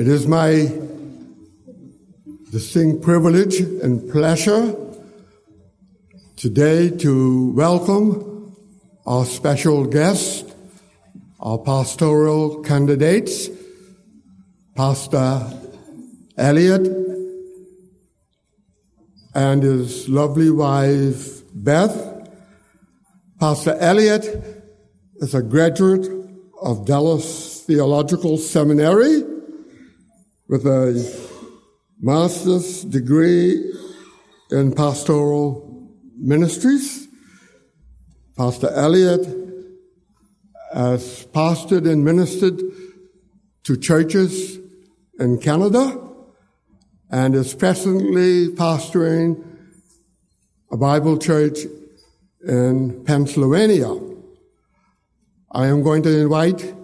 It is my distinct privilege and pleasure today to welcome our special guest, our pastoral candidates, Pastor Elliot and his lovely wife, Beth. Pastor Elliot is a graduate of Dallas Theological Seminary with a master's degree in pastoral ministries. Pastor Elliot has pastored and ministered to churches in Canada and is presently pastoring a Bible church in Pennsylvania. I am going to invite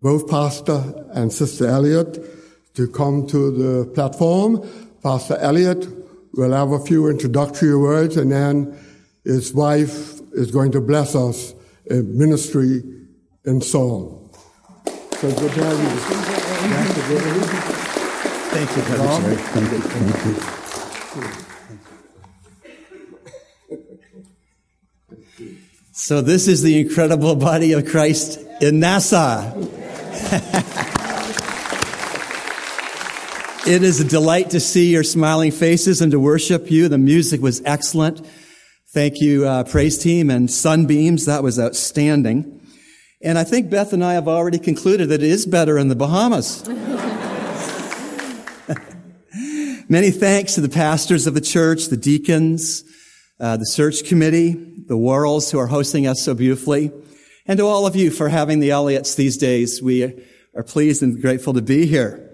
both Pastor and Sister Elliot to come to the platform. Pastor Elliot will have a few introductory words and then his wife is going to bless us in ministry and song. So good to have you. Thank you, Brother Thank you. Thank you. So this is the incredible body of Christ in Nassau. it is a delight to see your smiling faces and to worship you. The music was excellent. Thank you, uh, praise team and sunbeams. That was outstanding. And I think Beth and I have already concluded that it is better in the Bahamas. Many thanks to the pastors of the church, the deacons, uh, the search committee, the Worrells who are hosting us so beautifully, and to all of you for having the Elliots these days. We are pleased and grateful to be here.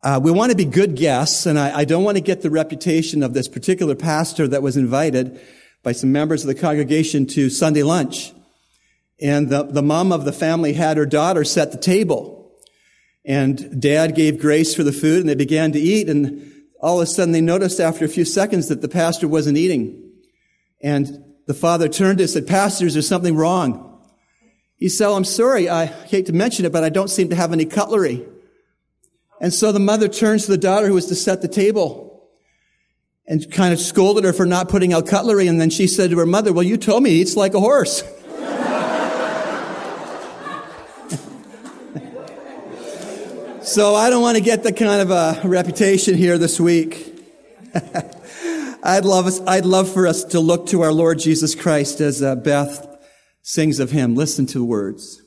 Uh, we want to be good guests, and I, I don't want to get the reputation of this particular pastor that was invited by some members of the congregation to Sunday lunch. And the, the mom of the family had her daughter set the table. And dad gave grace for the food and they began to eat. And all of a sudden they noticed after a few seconds that the pastor wasn't eating. And the father turned and said, Pastor, there's something wrong? He said, oh, I'm sorry. I hate to mention it, but I don't seem to have any cutlery. And so the mother turns to the daughter who was to set the table and kind of scolded her for not putting out cutlery. And then she said to her mother, well, you told me he eats like a horse. So I don't want to get the kind of a reputation here this week. I'd love us, I'd love for us to look to our Lord Jesus Christ as uh, Beth sings of him. Listen to the words.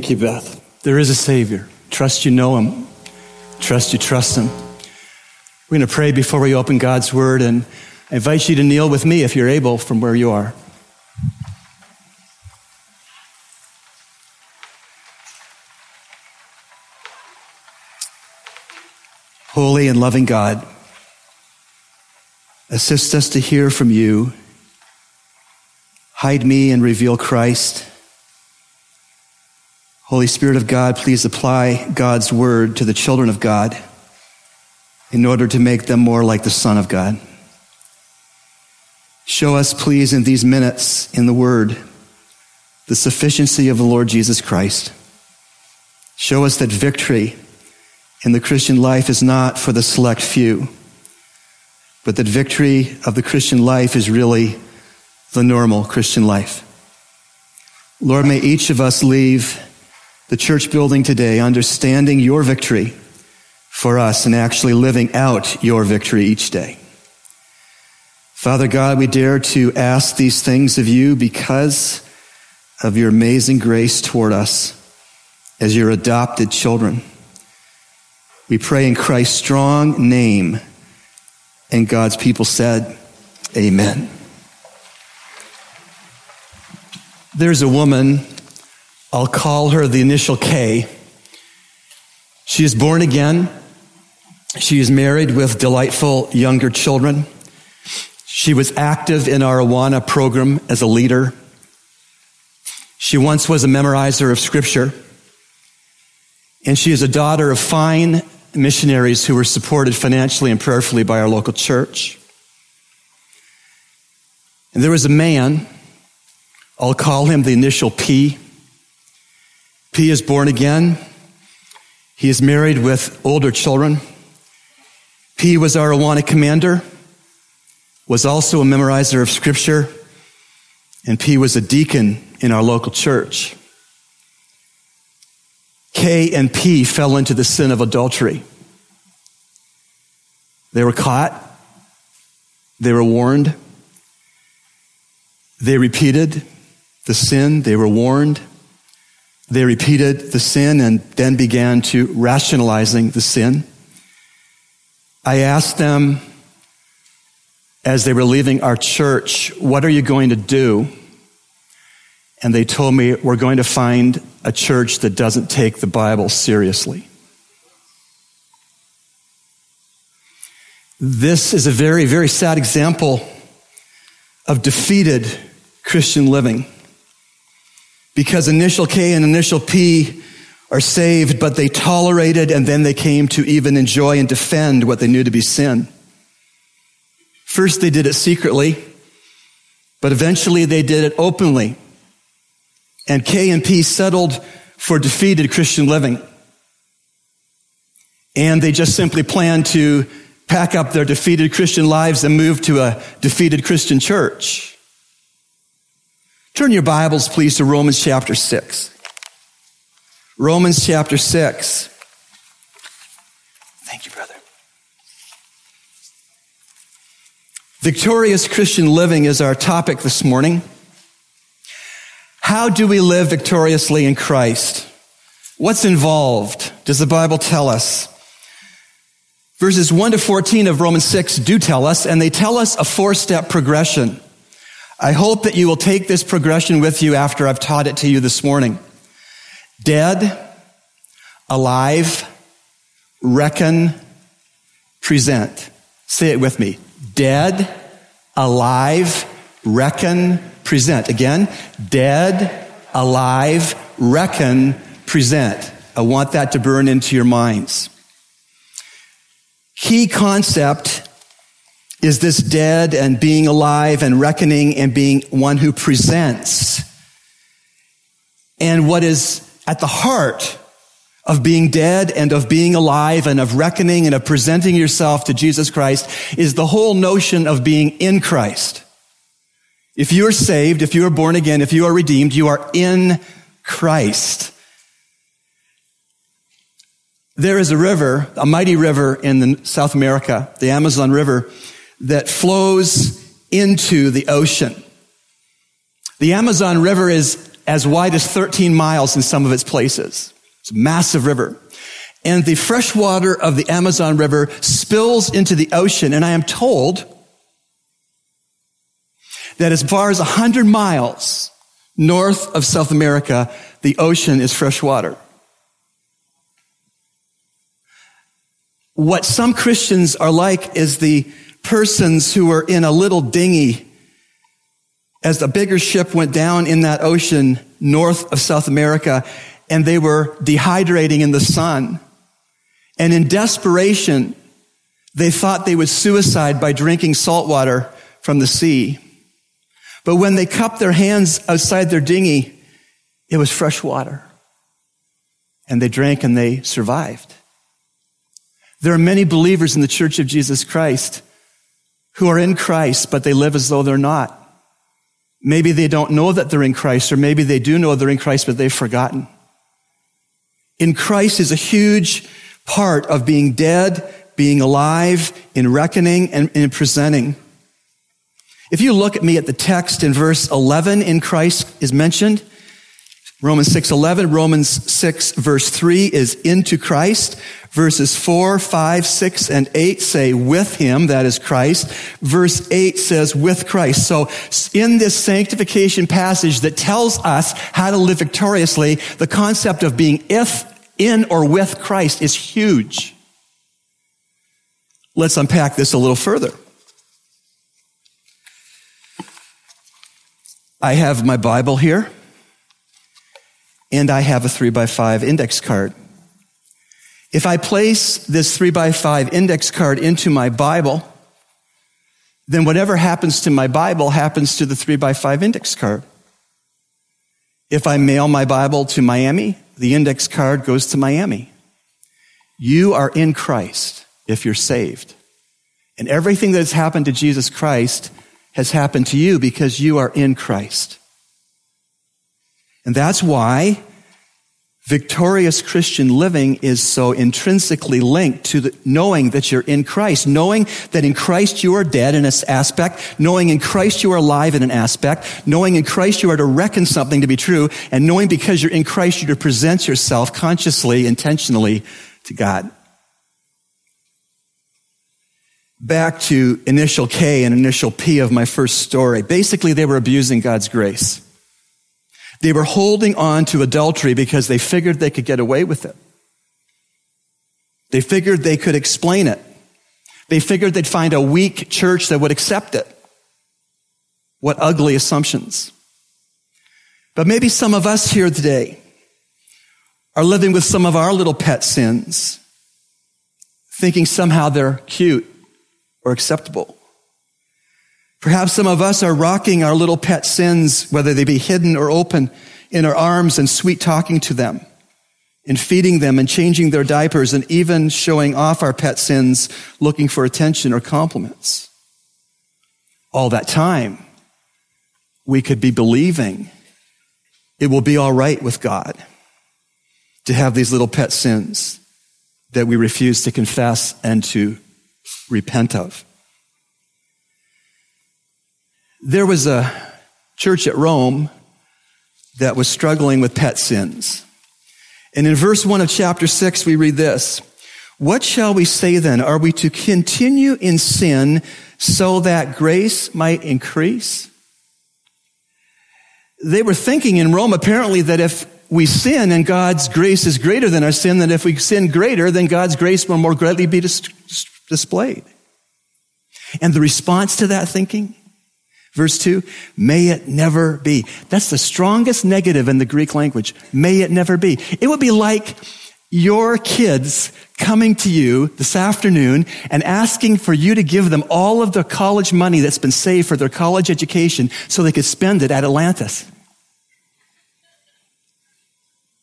Thank you, Beth. There is a Savior. Trust you know Him. Trust you trust Him. We're going to pray before we open God's Word, and I invite you to kneel with me if you're able from where you are. Holy and loving God, assist us to hear from you. Hide me and reveal Christ. Holy Spirit of God, please apply God's word to the children of God in order to make them more like the Son of God. Show us, please, in these minutes in the word, the sufficiency of the Lord Jesus Christ. Show us that victory in the Christian life is not for the select few, but that victory of the Christian life is really the normal Christian life. Lord, may each of us leave the church building today understanding your victory for us and actually living out your victory each day. Father God, we dare to ask these things of you because of your amazing grace toward us as your adopted children. We pray in Christ's strong name. And God's people said, Amen. There's a woman, I'll call her the initial K. She is born again. She is married with delightful younger children. She was active in our Awana program as a leader. She once was a memorizer of scripture. And she is a daughter of fine missionaries who were supported financially and prayerfully by our local church. And there was a man, I'll call him the initial P. P is born again. He is married with older children. P was our Awana commander, was also a memorizer of scripture, and P was a deacon in our local church. K and P fell into the sin of adultery. They were caught. They were warned. They repeated the sin. They were warned. They repeated the sin and then began to rationalizing the sin. I asked them as they were leaving our church, what are you going to do? And they told me, we're going to find a church that doesn't take the Bible seriously. This is a very, very sad example of defeated Christian living. Because initial K and initial P are saved, but they tolerated and then they came to even enjoy and defend what they knew to be sin. First, they did it secretly, but eventually they did it openly and K and P settled for defeated Christian living. And they just simply planned to pack up their defeated Christian lives and move to a defeated Christian church. Turn your Bibles, please, to Romans chapter 6. Romans chapter 6. Thank you, brother. Victorious Christian living is our topic this morning. How do we live victoriously in Christ? What's involved? Does the Bible tell us? Verses 1 to 14 of Romans 6 do tell us, and they tell us a four step progression. I hope that you will take this progression with you after I've taught it to you this morning. Dead, alive, reckon, present. Say it with me. Dead, alive, reckon, present. Again, dead, alive, reckon, present. I want that to burn into your minds. Key concept is this dead and being alive and reckoning and being one who presents. And what is at the heart of being dead and of being alive and of reckoning and of presenting yourself to Jesus Christ is the whole notion of being in Christ. If you are saved, if you are born again, if you are redeemed, you are in Christ. There is a river, a mighty river in South America, the Amazon River, that flows into the ocean. The Amazon River is as wide as 13 miles in some of its places. It's a massive river. And the fresh water of the Amazon River spills into the ocean. And I am told that as far as 100 miles north of South America, the ocean is fresh water. What some Christians are like is the persons who were in a little dinghy as the bigger ship went down in that ocean north of South America and they were dehydrating in the sun. And in desperation, they thought they would suicide by drinking salt water from the sea. But when they cupped their hands outside their dinghy, it was fresh water. And they drank and they survived. There are many believers in the Church of Jesus Christ who are in Christ, but they live as though they're not. Maybe they don't know that they're in Christ, or maybe they do know they're in Christ, but they've forgotten. In Christ is a huge part of being dead, being alive, in reckoning, and in presenting. If you look at me at the text in verse 11 in Christ is mentioned, Romans 6:11, Romans 6 verse 3 is into Christ. Verses 4, 5, 6, and 8 say with him, that is Christ. Verse 8 says with Christ. So in this sanctification passage that tells us how to live victoriously, the concept of being if, in, or with Christ is huge. Let's unpack this a little further. I have my Bible here and I have a three by five index card. If I place this three by five index card into my Bible, then whatever happens to my Bible happens to the three by five index card. If I mail my Bible to Miami, the index card goes to Miami. You are in Christ if you're saved. And everything that has happened to Jesus Christ has happened to you because you are in Christ. And that's why victorious Christian living is so intrinsically linked to the, knowing that you're in Christ, knowing that in Christ you are dead in an aspect, knowing in Christ you are alive in an aspect, knowing in Christ you are to reckon something to be true, and knowing because you're in Christ you're to present yourself consciously, intentionally to God. Back to initial K and initial P of my first story. Basically, they were abusing God's grace. They were holding on to adultery because they figured they could get away with it. They figured they could explain it. They figured they'd find a weak church that would accept it. What ugly assumptions. But maybe some of us here today are living with some of our little pet sins, thinking somehow they're cute or acceptable. Perhaps some of us are rocking our little pet sins, whether they be hidden or open, in our arms and sweet talking to them, and feeding them and changing their diapers, and even showing off our pet sins, looking for attention or compliments. All that time, we could be believing it will be all right with God to have these little pet sins that we refuse to confess and to repent of. There was a church at Rome that was struggling with pet sins. And in verse 1 of chapter 6, we read this What shall we say then? Are we to continue in sin so that grace might increase? They were thinking in Rome apparently that if we sin and God's grace is greater than our sin, that if we sin greater, then God's grace will more greatly be dis- displayed. And the response to that thinking Verse 2, may it never be. That's the strongest negative in the Greek language. May it never be. It would be like your kids coming to you this afternoon and asking for you to give them all of the college money that's been saved for their college education so they could spend it at Atlantis.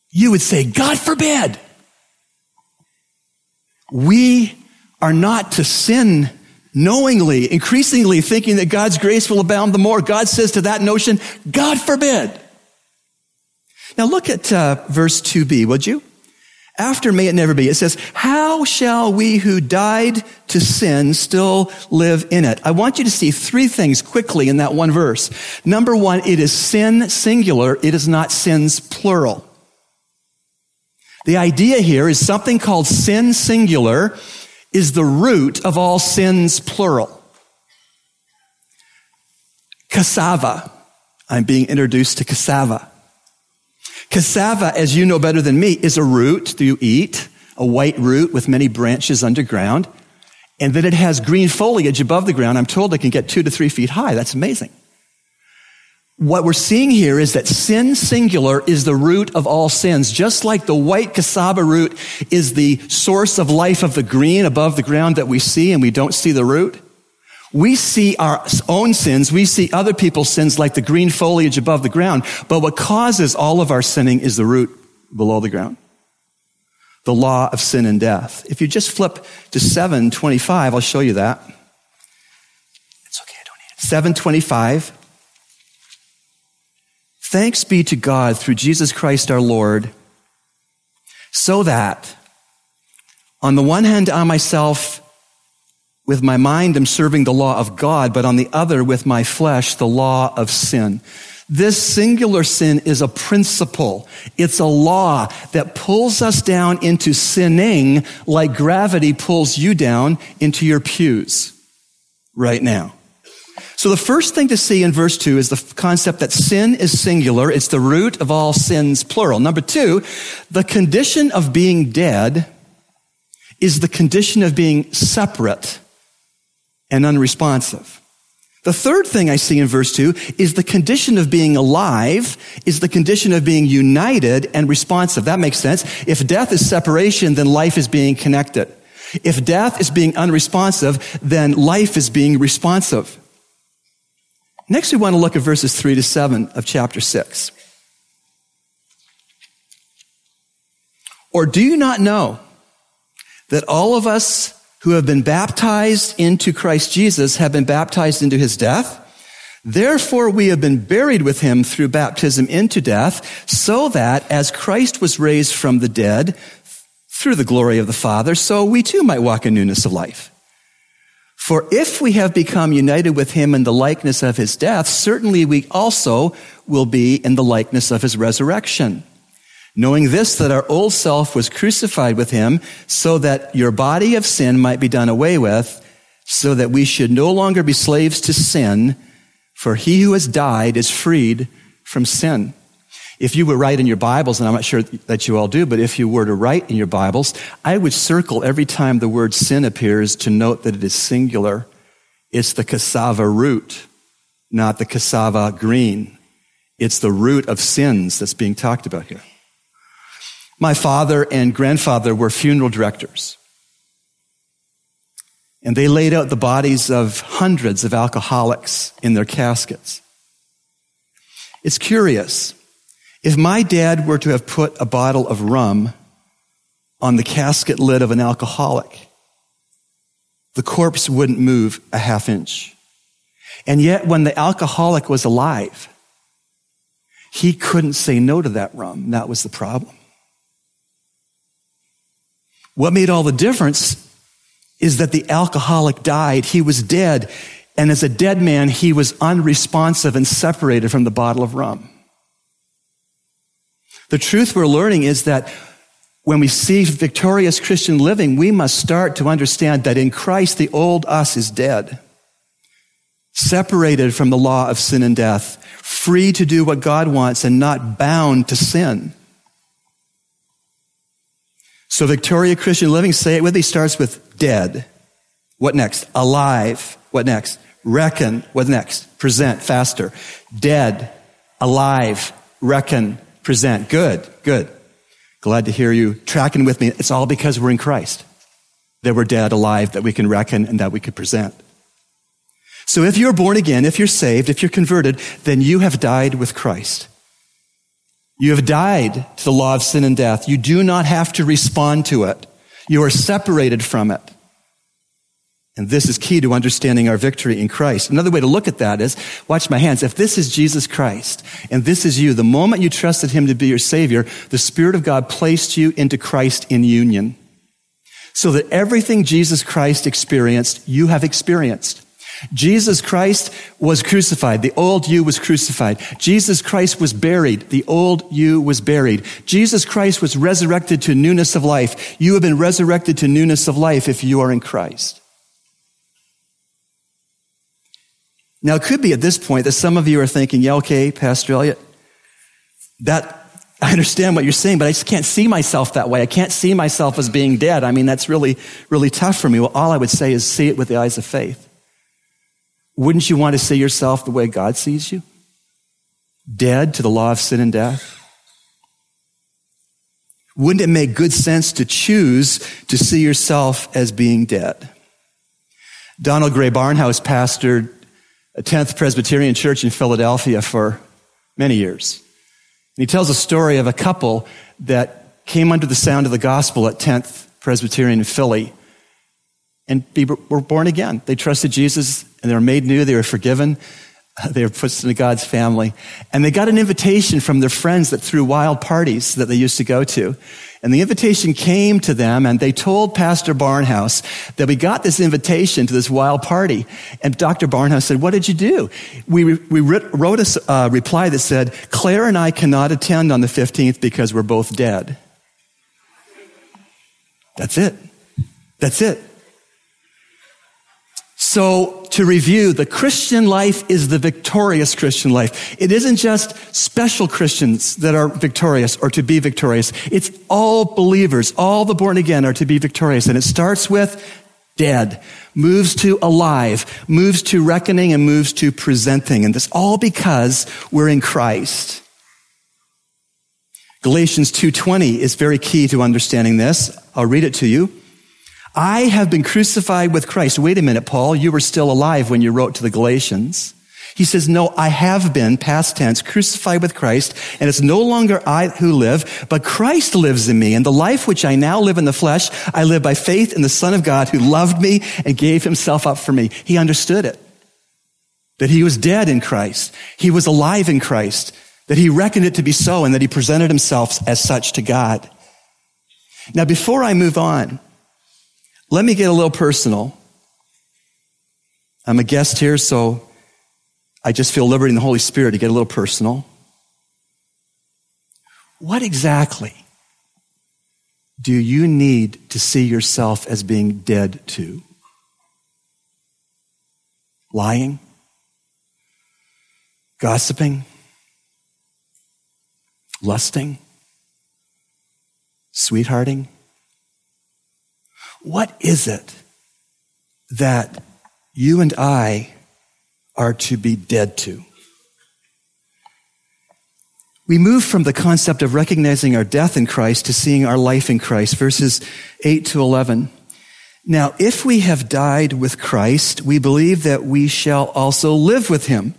You would say, God forbid. We are not to sin knowingly, increasingly thinking that God's grace will abound the more. God says to that notion, God forbid. Now look at uh, verse 2b, would you? After may it never be. It says, how shall we who died to sin still live in it? I want you to see three things quickly in that one verse. Number one, it is sin singular. It is not sins plural. The idea here is something called sin singular is the root of all sins plural. Cassava. I'm being introduced to cassava. Cassava, as you know better than me, is a root you eat, a white root with many branches underground, and that it has green foliage above the ground. I'm told it can get two to three feet high. That's amazing. What we're seeing here is that sin singular is the root of all sins. Just like the white cassava root is the source of life of the green above the ground that we see and we don't see the root. We see our own sins. We see other people's sins like the green foliage above the ground. But what causes all of our sinning is the root below the ground. The law of sin and death. If you just flip to 725, I'll show you that. It's okay, I don't need it. 725. Thanks be to God through Jesus Christ our Lord, so that on the one hand, I myself with my mind, I'm serving the law of God, but on the other, with my flesh, the law of sin. This singular sin is a principle. It's a law that pulls us down into sinning like gravity pulls you down into your pews right now. So the first thing to see in verse 2 is the concept that sin is singular. It's the root of all sins, plural. Number two, the condition of being dead is the condition of being separate and unresponsive. The third thing I see in verse 2 is the condition of being alive is the condition of being united and responsive. That makes sense. If death is separation, then life is being connected. If death is being unresponsive, then life is being responsive. Next, we want to look at verses 3 to 7 of chapter 6. Or do you not know that all of us who have been baptized into Christ Jesus have been baptized into his death. Therefore, we have been buried with him through baptism into death, so that as Christ was raised from the dead through the glory of the Father, so we too might walk in newness of life. For if we have become united with him in the likeness of his death, certainly we also will be in the likeness of his resurrection knowing this, that our old self was crucified with him so that your body of sin might be done away with, so that we should no longer be slaves to sin, for he who has died is freed from sin. If you were write in your Bibles, and I'm not sure that you all do, but if you were to write in your Bibles, I would circle every time the word sin appears to note that it is singular. It's the cassava root, not the cassava green. It's the root of sins that's being talked about here. My father and grandfather were funeral directors. And they laid out the bodies of hundreds of alcoholics in their caskets. It's curious. If my dad were to have put a bottle of rum on the casket lid of an alcoholic, the corpse wouldn't move a half inch. And yet, when the alcoholic was alive, he couldn't say no to that rum. That was the problem. What made all the difference is that the alcoholic died. He was dead. And as a dead man, he was unresponsive and separated from the bottle of rum. The truth we're learning is that when we see victorious Christian living, we must start to understand that in Christ, the old us is dead, separated from the law of sin and death, free to do what God wants and not bound to sin. So Victoria Christian Living, say it with me, starts with dead. What next? Alive. What next? Reckon. What next? Present. Faster. Dead. Alive. Reckon. Present. Good. Good. Glad to hear you tracking with me. It's all because we're in Christ. That we're dead, alive, that we can reckon and that we can present. So if you're born again, if you're saved, if you're converted, then you have died with Christ. You have died to the law of sin and death. You do not have to respond to it. You are separated from it. And this is key to understanding our victory in Christ. Another way to look at that is, watch my hands. If this is Jesus Christ and this is you, the moment you trusted him to be your savior, the Spirit of God placed you into Christ in union. So that everything Jesus Christ experienced, you have experienced. Jesus Christ was crucified. The old you was crucified. Jesus Christ was buried. The old you was buried. Jesus Christ was resurrected to newness of life. You have been resurrected to newness of life if you are in Christ. Now, it could be at this point that some of you are thinking, yeah, okay, Pastor Elliot, that, I understand what you're saying, but I just can't see myself that way. I can't see myself as being dead. I mean, that's really, really tough for me. Well, all I would say is see it with the eyes of faith. Wouldn't you want to see yourself the way God sees you? Dead to the law of sin and death? Wouldn't it make good sense to choose to see yourself as being dead? Donald Grey Barnhouse pastored a 10th Presbyterian church in Philadelphia for many years. And he tells a story of a couple that came under the sound of the gospel at 10th Presbyterian in Philly and were born again. They trusted Jesus and they were made new. They were forgiven. They were put into God's family. And they got an invitation from their friends that threw wild parties that they used to go to. And the invitation came to them and they told Pastor Barnhouse that we got this invitation to this wild party. And Dr. Barnhouse said, what did you do? We, we wrote a uh, reply that said, Claire and I cannot attend on the 15th because we're both dead. That's it. That's it. So, to review, the Christian life is the victorious Christian life. It isn't just special Christians that are victorious or to be victorious. It's all believers, all the born again are to be victorious. And it starts with dead, moves to alive, moves to reckoning, and moves to presenting. And this all because we're in Christ. Galatians 2.20 is very key to understanding this. I'll read it to you. I have been crucified with Christ. Wait a minute, Paul. You were still alive when you wrote to the Galatians. He says, no, I have been, past tense, crucified with Christ, and it's no longer I who live, but Christ lives in me. And the life which I now live in the flesh, I live by faith in the Son of God who loved me and gave himself up for me. He understood it. That he was dead in Christ. He was alive in Christ. That he reckoned it to be so and that he presented himself as such to God. Now, before I move on, let me get a little personal. I'm a guest here, so I just feel liberty in the Holy Spirit to get a little personal. What exactly do you need to see yourself as being dead to? Lying? Gossiping? Lusting? Sweethearting? What is it that you and I are to be dead to? We move from the concept of recognizing our death in Christ to seeing our life in Christ, verses 8 to 11. Now, if we have died with Christ, we believe that we shall also live with him.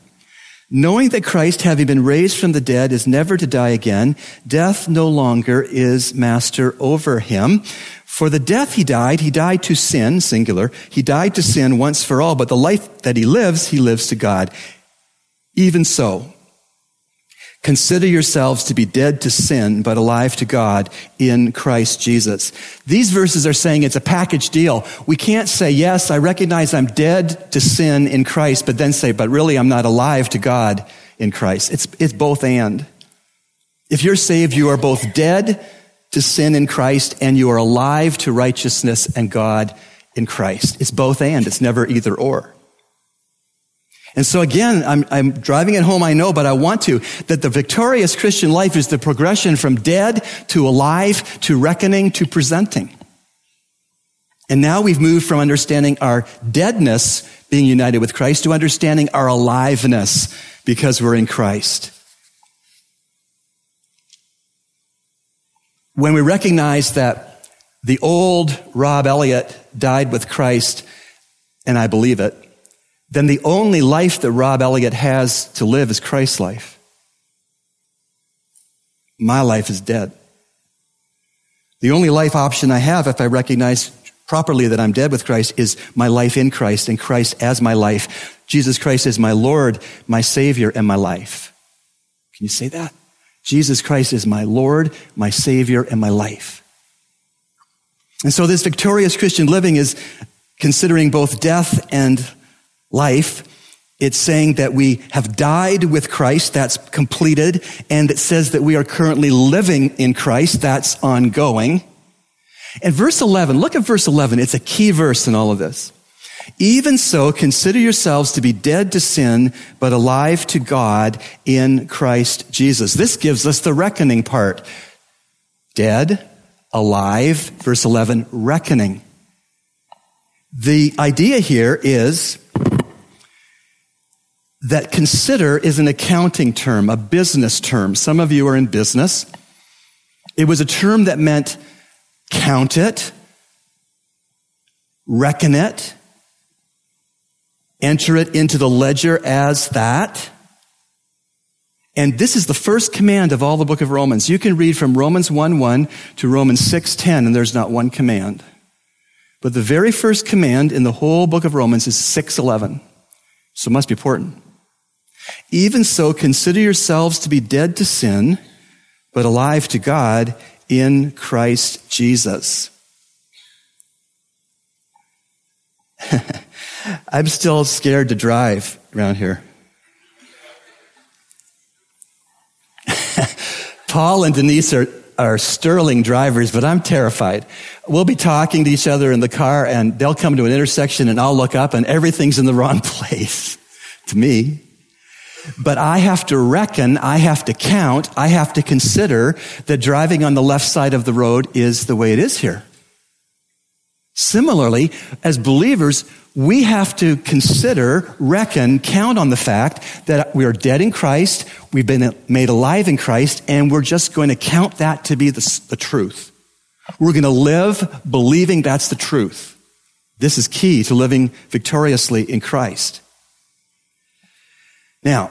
Knowing that Christ, having been raised from the dead, is never to die again, death no longer is master over him. For the death he died, he died to sin, singular. He died to sin once for all, but the life that he lives, he lives to God. Even so, consider yourselves to be dead to sin, but alive to God in Christ Jesus. These verses are saying it's a package deal. We can't say, yes, I recognize I'm dead to sin in Christ, but then say, but really I'm not alive to God in Christ. It's, it's both and. If you're saved, you are both dead to sin in Christ and you are alive to righteousness and God in Christ. It's both and. It's never either or. And so again, I'm, I'm, driving it home, I know, but I want to, that the victorious Christian life is the progression from dead to alive to reckoning to presenting. And now we've moved from understanding our deadness being united with Christ to understanding our aliveness because we're in Christ. when we recognize that the old Rob Elliot died with Christ, and I believe it, then the only life that Rob Elliot has to live is Christ's life. My life is dead. The only life option I have if I recognize properly that I'm dead with Christ is my life in Christ and Christ as my life. Jesus Christ is my Lord, my Savior, and my life. Can you say that? Jesus Christ is my Lord, my Savior, and my life. And so this victorious Christian living is considering both death and life. It's saying that we have died with Christ, that's completed, and it says that we are currently living in Christ, that's ongoing. And verse 11, look at verse 11. It's a key verse in all of this. Even so, consider yourselves to be dead to sin, but alive to God in Christ Jesus. This gives us the reckoning part. Dead, alive, verse 11, reckoning. The idea here is that consider is an accounting term, a business term. Some of you are in business. It was a term that meant count it, reckon it, enter it into the ledger as that. And this is the first command of all the book of Romans. You can read from Romans 1 1 to Romans 6 10, and there's not one command. But the very first command in the whole book of Romans is 6 11. So it must be important. Even so, consider yourselves to be dead to sin, but alive to God in Christ Jesus. I'm still scared to drive around here. Paul and Denise are, are sterling drivers, but I'm terrified. We'll be talking to each other in the car and they'll come to an intersection and I'll look up and everything's in the wrong place to me. But I have to reckon, I have to count, I have to consider that driving on the left side of the road is the way it is here. Similarly, as believers, we have to consider, reckon, count on the fact that we are dead in Christ, we've been made alive in Christ, and we're just going to count that to be the, the truth. We're going to live believing that's the truth. This is key to living victoriously in Christ. Now,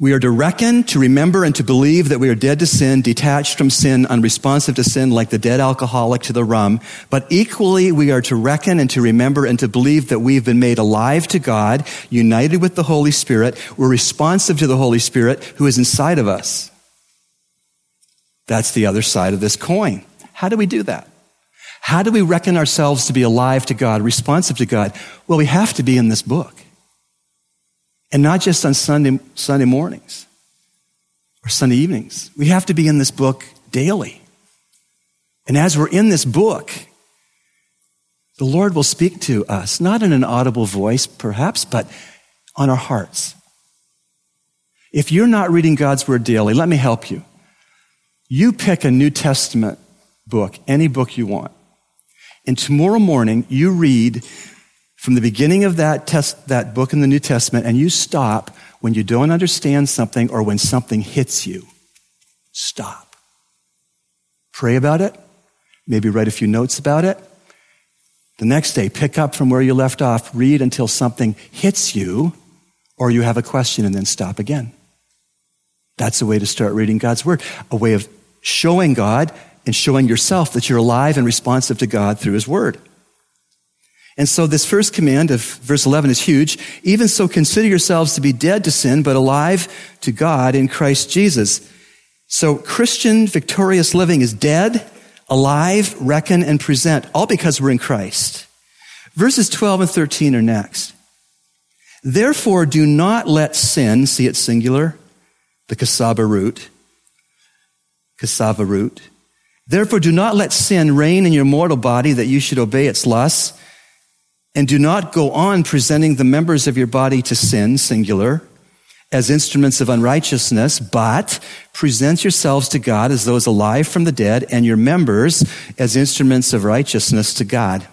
we are to reckon, to remember, and to believe that we are dead to sin, detached from sin, unresponsive to sin, like the dead alcoholic to the rum. But equally, we are to reckon and to remember and to believe that we've been made alive to God, united with the Holy Spirit. We're responsive to the Holy Spirit who is inside of us. That's the other side of this coin. How do we do that? How do we reckon ourselves to be alive to God, responsive to God? Well, we have to be in this book. And not just on Sunday, Sunday mornings or Sunday evenings. We have to be in this book daily. And as we're in this book, the Lord will speak to us, not in an audible voice, perhaps, but on our hearts. If you're not reading God's Word daily, let me help you. You pick a New Testament book, any book you want. And tomorrow morning, you read from the beginning of that, test, that book in the New Testament, and you stop when you don't understand something or when something hits you. Stop. Pray about it. Maybe write a few notes about it. The next day, pick up from where you left off, read until something hits you, or you have a question, and then stop again. That's a way to start reading God's Word, a way of showing God and showing yourself that you're alive and responsive to God through His Word. And so this first command of verse 11 is huge. Even so, consider yourselves to be dead to sin, but alive to God in Christ Jesus. So Christian victorious living is dead, alive, reckon, and present, all because we're in Christ. Verses 12 and 13 are next. Therefore, do not let sin, see it singular, the cassava root, cassava root. Therefore, do not let sin reign in your mortal body that you should obey its lusts. And do not go on presenting the members of your body to sin, singular, as instruments of unrighteousness, but present yourselves to God as those alive from the dead and your members as instruments of righteousness to God.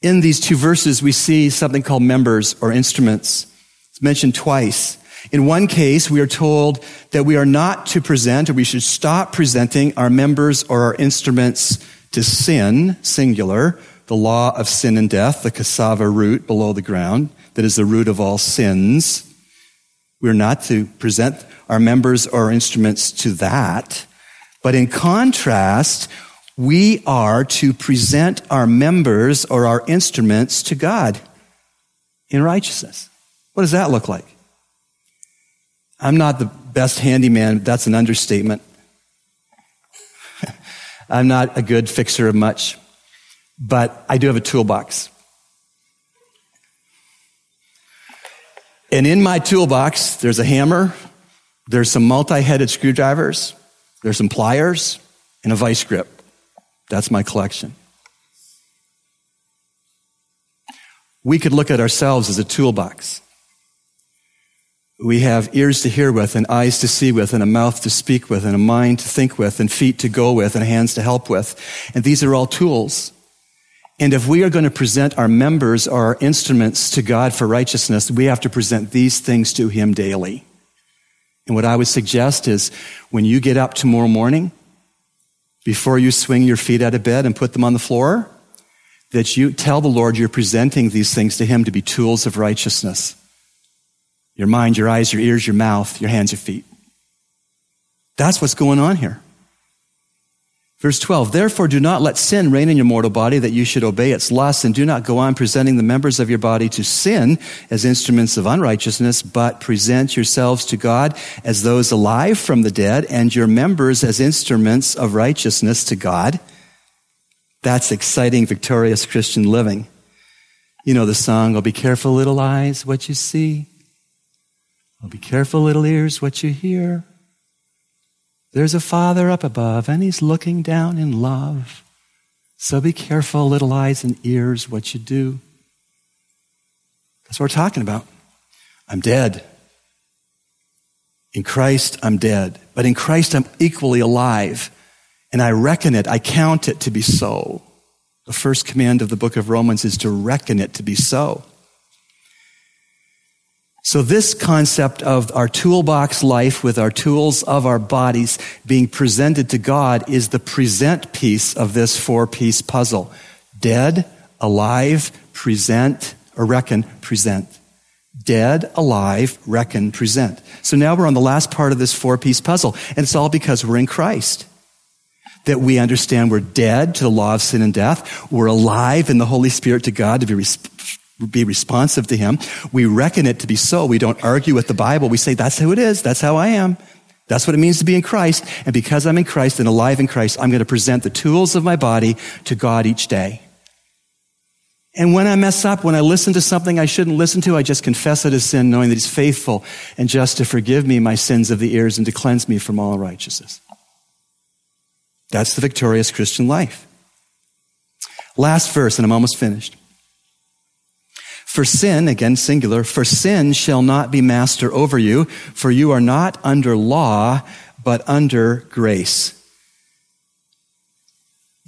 In these two verses, we see something called members or instruments. It's mentioned twice. In one case, we are told that we are not to present or we should stop presenting our members or our instruments to sin, singular, the law of sin and death, the cassava root below the ground, that is the root of all sins. We're not to present our members or instruments to that. But in contrast, We are to present our members or our instruments to God in righteousness. What does that look like? I'm not the best handyman. That's an understatement. I'm not a good fixer of much, but I do have a toolbox. And in my toolbox, there's a hammer, there's some multi headed screwdrivers, there's some pliers, and a vice grip. That's my collection. We could look at ourselves as a toolbox. We have ears to hear with, and eyes to see with, and a mouth to speak with, and a mind to think with, and feet to go with, and hands to help with. And these are all tools. And if we are going to present our members or our instruments to God for righteousness, we have to present these things to Him daily. And what I would suggest is when you get up tomorrow morning, before you swing your feet out of bed and put them on the floor, that you tell the Lord you're presenting these things to Him to be tools of righteousness. Your mind, your eyes, your ears, your mouth, your hands, your feet. That's what's going on here. Verse 12, therefore do not let sin reign in your mortal body that you should obey its lusts, and do not go on presenting the members of your body to sin as instruments of unrighteousness, but present yourselves to God as those alive from the dead, and your members as instruments of righteousness to God. That's exciting, victorious Christian living. You know the song, Oh, be careful, little eyes, what you see. Oh, be careful, little ears, what you hear. There's a Father up above, and He's looking down in love. So be careful, little eyes and ears, what you do. That's what we're talking about. I'm dead. In Christ, I'm dead. But in Christ, I'm equally alive. And I reckon it, I count it to be so. The first command of the book of Romans is to reckon it to be so. So this concept of our toolbox life with our tools of our bodies being presented to God is the present piece of this four piece puzzle. Dead, alive, present, or reckon, present. Dead, alive, reckon, present. So now we're on the last part of this four piece puzzle, and it's all because we're in Christ. That we understand we're dead to the law of sin and death. We're alive in the Holy Spirit to God to be be responsive to Him. We reckon it to be so. We don't argue with the Bible. We say, that's who it is. That's how I am. That's what it means to be in Christ. And because I'm in Christ and alive in Christ, I'm going to present the tools of my body to God each day. And when I mess up, when I listen to something I shouldn't listen to, I just confess it as sin, knowing that He's faithful and just to forgive me my sins of the ears and to cleanse me from all righteousness. That's the victorious Christian life. Last verse, and I'm almost finished. For sin, again singular, for sin shall not be master over you, for you are not under law, but under grace.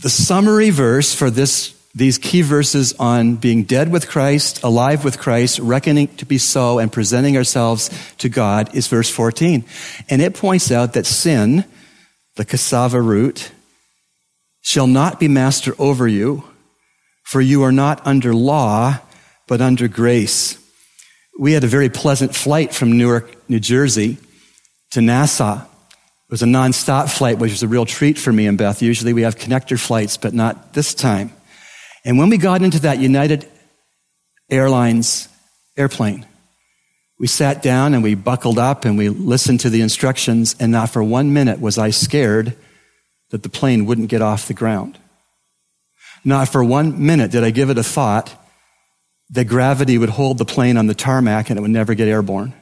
The summary verse for this, these key verses on being dead with Christ, alive with Christ, reckoning to be so, and presenting ourselves to God is verse 14. And it points out that sin, the cassava root, shall not be master over you, for you are not under law, but under grace. We had a very pleasant flight from Newark, New Jersey to Nassau. It was a nonstop flight, which was a real treat for me and Beth. Usually we have connector flights, but not this time. And when we got into that United Airlines airplane, we sat down and we buckled up and we listened to the instructions, and not for one minute was I scared that the plane wouldn't get off the ground. Not for one minute did I give it a thought that gravity would hold the plane on the tarmac and it would never get airborne.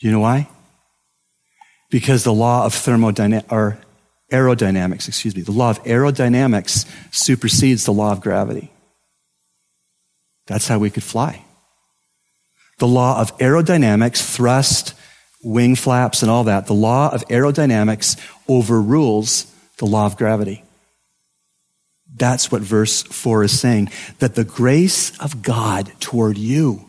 Do you know why? Because the law of thermodynamics, or aerodynamics, excuse me, the law of aerodynamics supersedes the law of gravity. That's how we could fly. The law of aerodynamics, thrust, wing flaps, and all that, the law of aerodynamics overrules the law of gravity. That's what verse 4 is saying. That the grace of God toward you,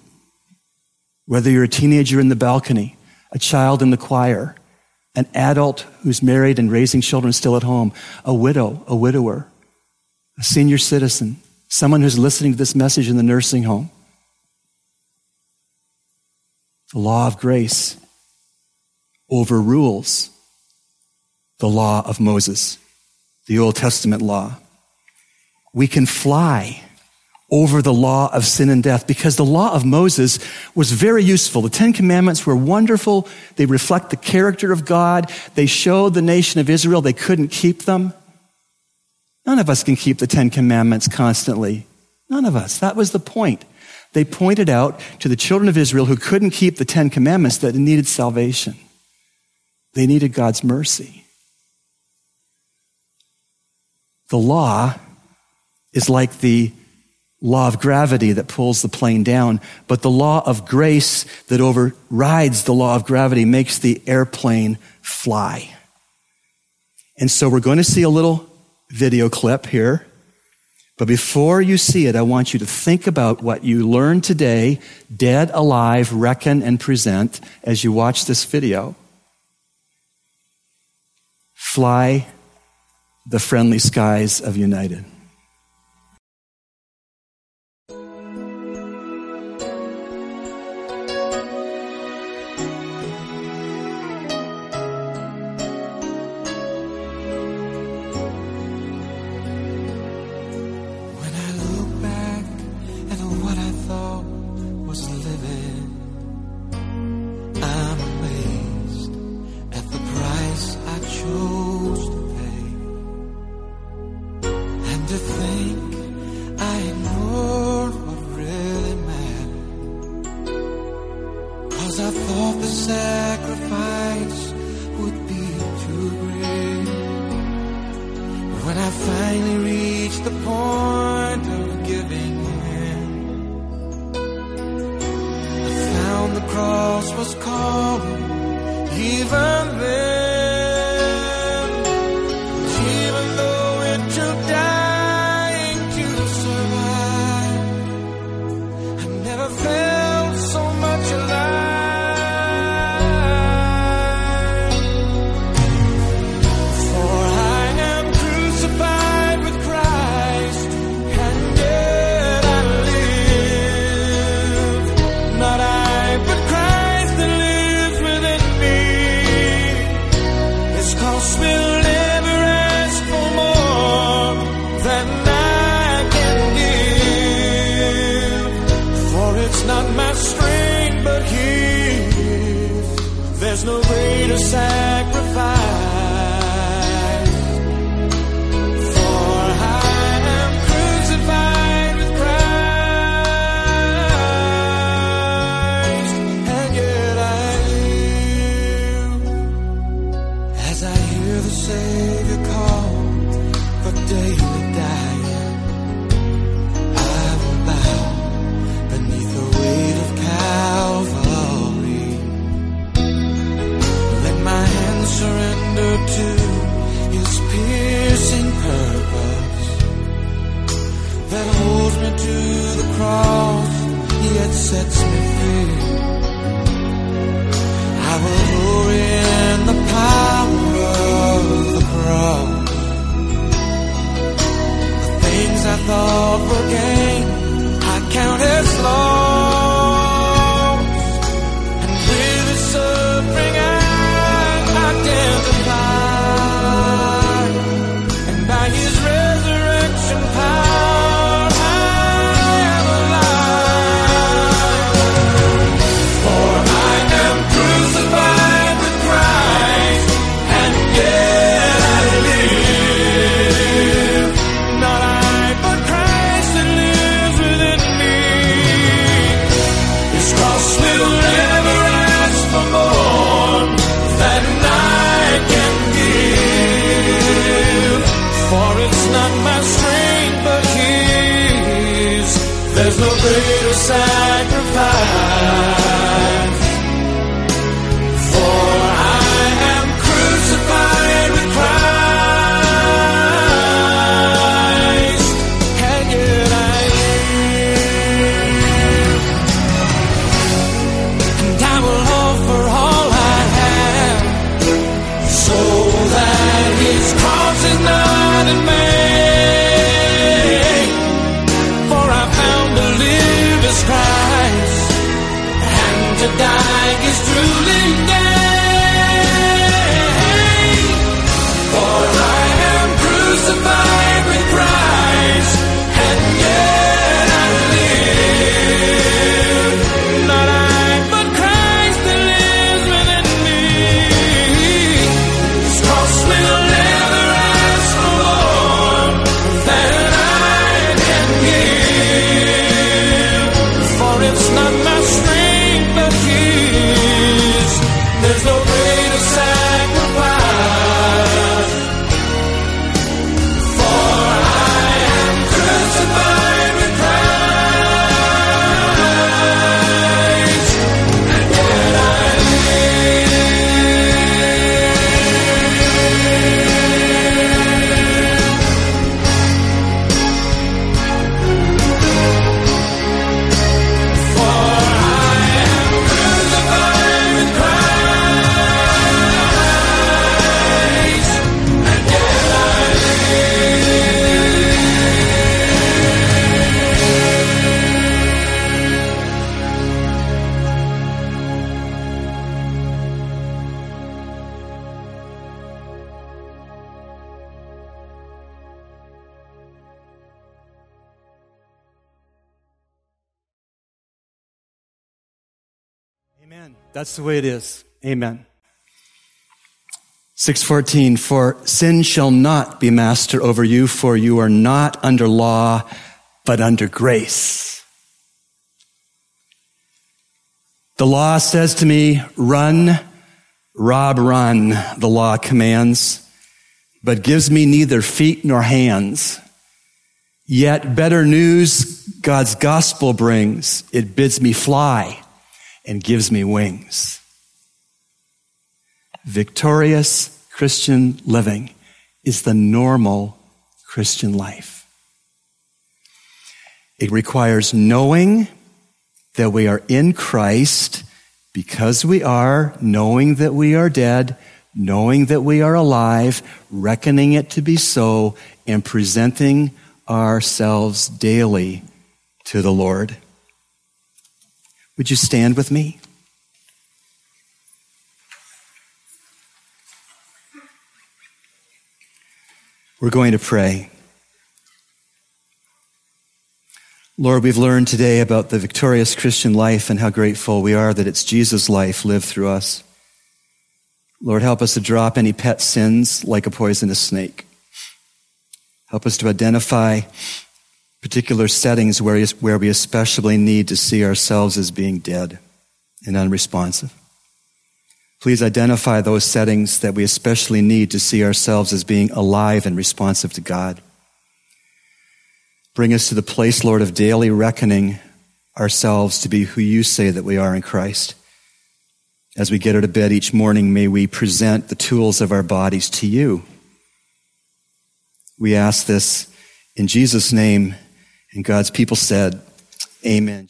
whether you're a teenager in the balcony, a child in the choir, an adult who's married and raising children still at home, a widow, a widower, a senior citizen, someone who's listening to this message in the nursing home. The law of grace overrules the law of Moses. the Old Testament law. We can fly over the law of sin and death because the law of Moses was very useful. The Ten Commandments were wonderful. They reflect the character of God. They showed the nation of Israel they couldn't keep them. None of us can keep the Ten Commandments constantly. None of us. That was the point. They pointed out to the children of Israel who couldn't keep the Ten Commandments that needed salvation. They needed God's mercy. The law is like the law of gravity that pulls the plane down, but the law of grace that overrides the law of gravity makes the airplane fly. And so we're going to see a little video clip here. But before you see it, I want you to think about what you learned today, dead, alive, reckon, and present as you watch this video. Fly the friendly skies of United. Cause I thought the sacrifice would be too great. When I finally reached the point of giving in, I found the cross was calling even then. That's the way it is. Amen. 614, for sin shall not be master over you, for you are not under law, but under grace. The law says to me, run, rob, run, the law commands, but gives me neither feet nor hands. Yet better news God's gospel brings. It bids me fly and gives me wings. Victorious Christian living is the normal Christian life. It requires knowing that we are in Christ because we are, knowing that we are dead, knowing that we are alive, reckoning it to be so, and presenting ourselves daily to the Lord. Would you stand with me? We're going to pray. Lord, we've learned today about the victorious Christian life and how grateful we are that it's Jesus' life lived through us. Lord, help us to drop any pet sins like a poisonous snake. Help us to identify particular settings where, where we especially need to see ourselves as being dead and unresponsive. Please identify those settings that we especially need to see ourselves as being alive and responsive to God. Bring us to the place, Lord, of daily reckoning ourselves to be who you say that we are in Christ. As we get out of bed each morning, may we present the tools of our bodies to you. We ask this in Jesus' name and God's people said, Amen.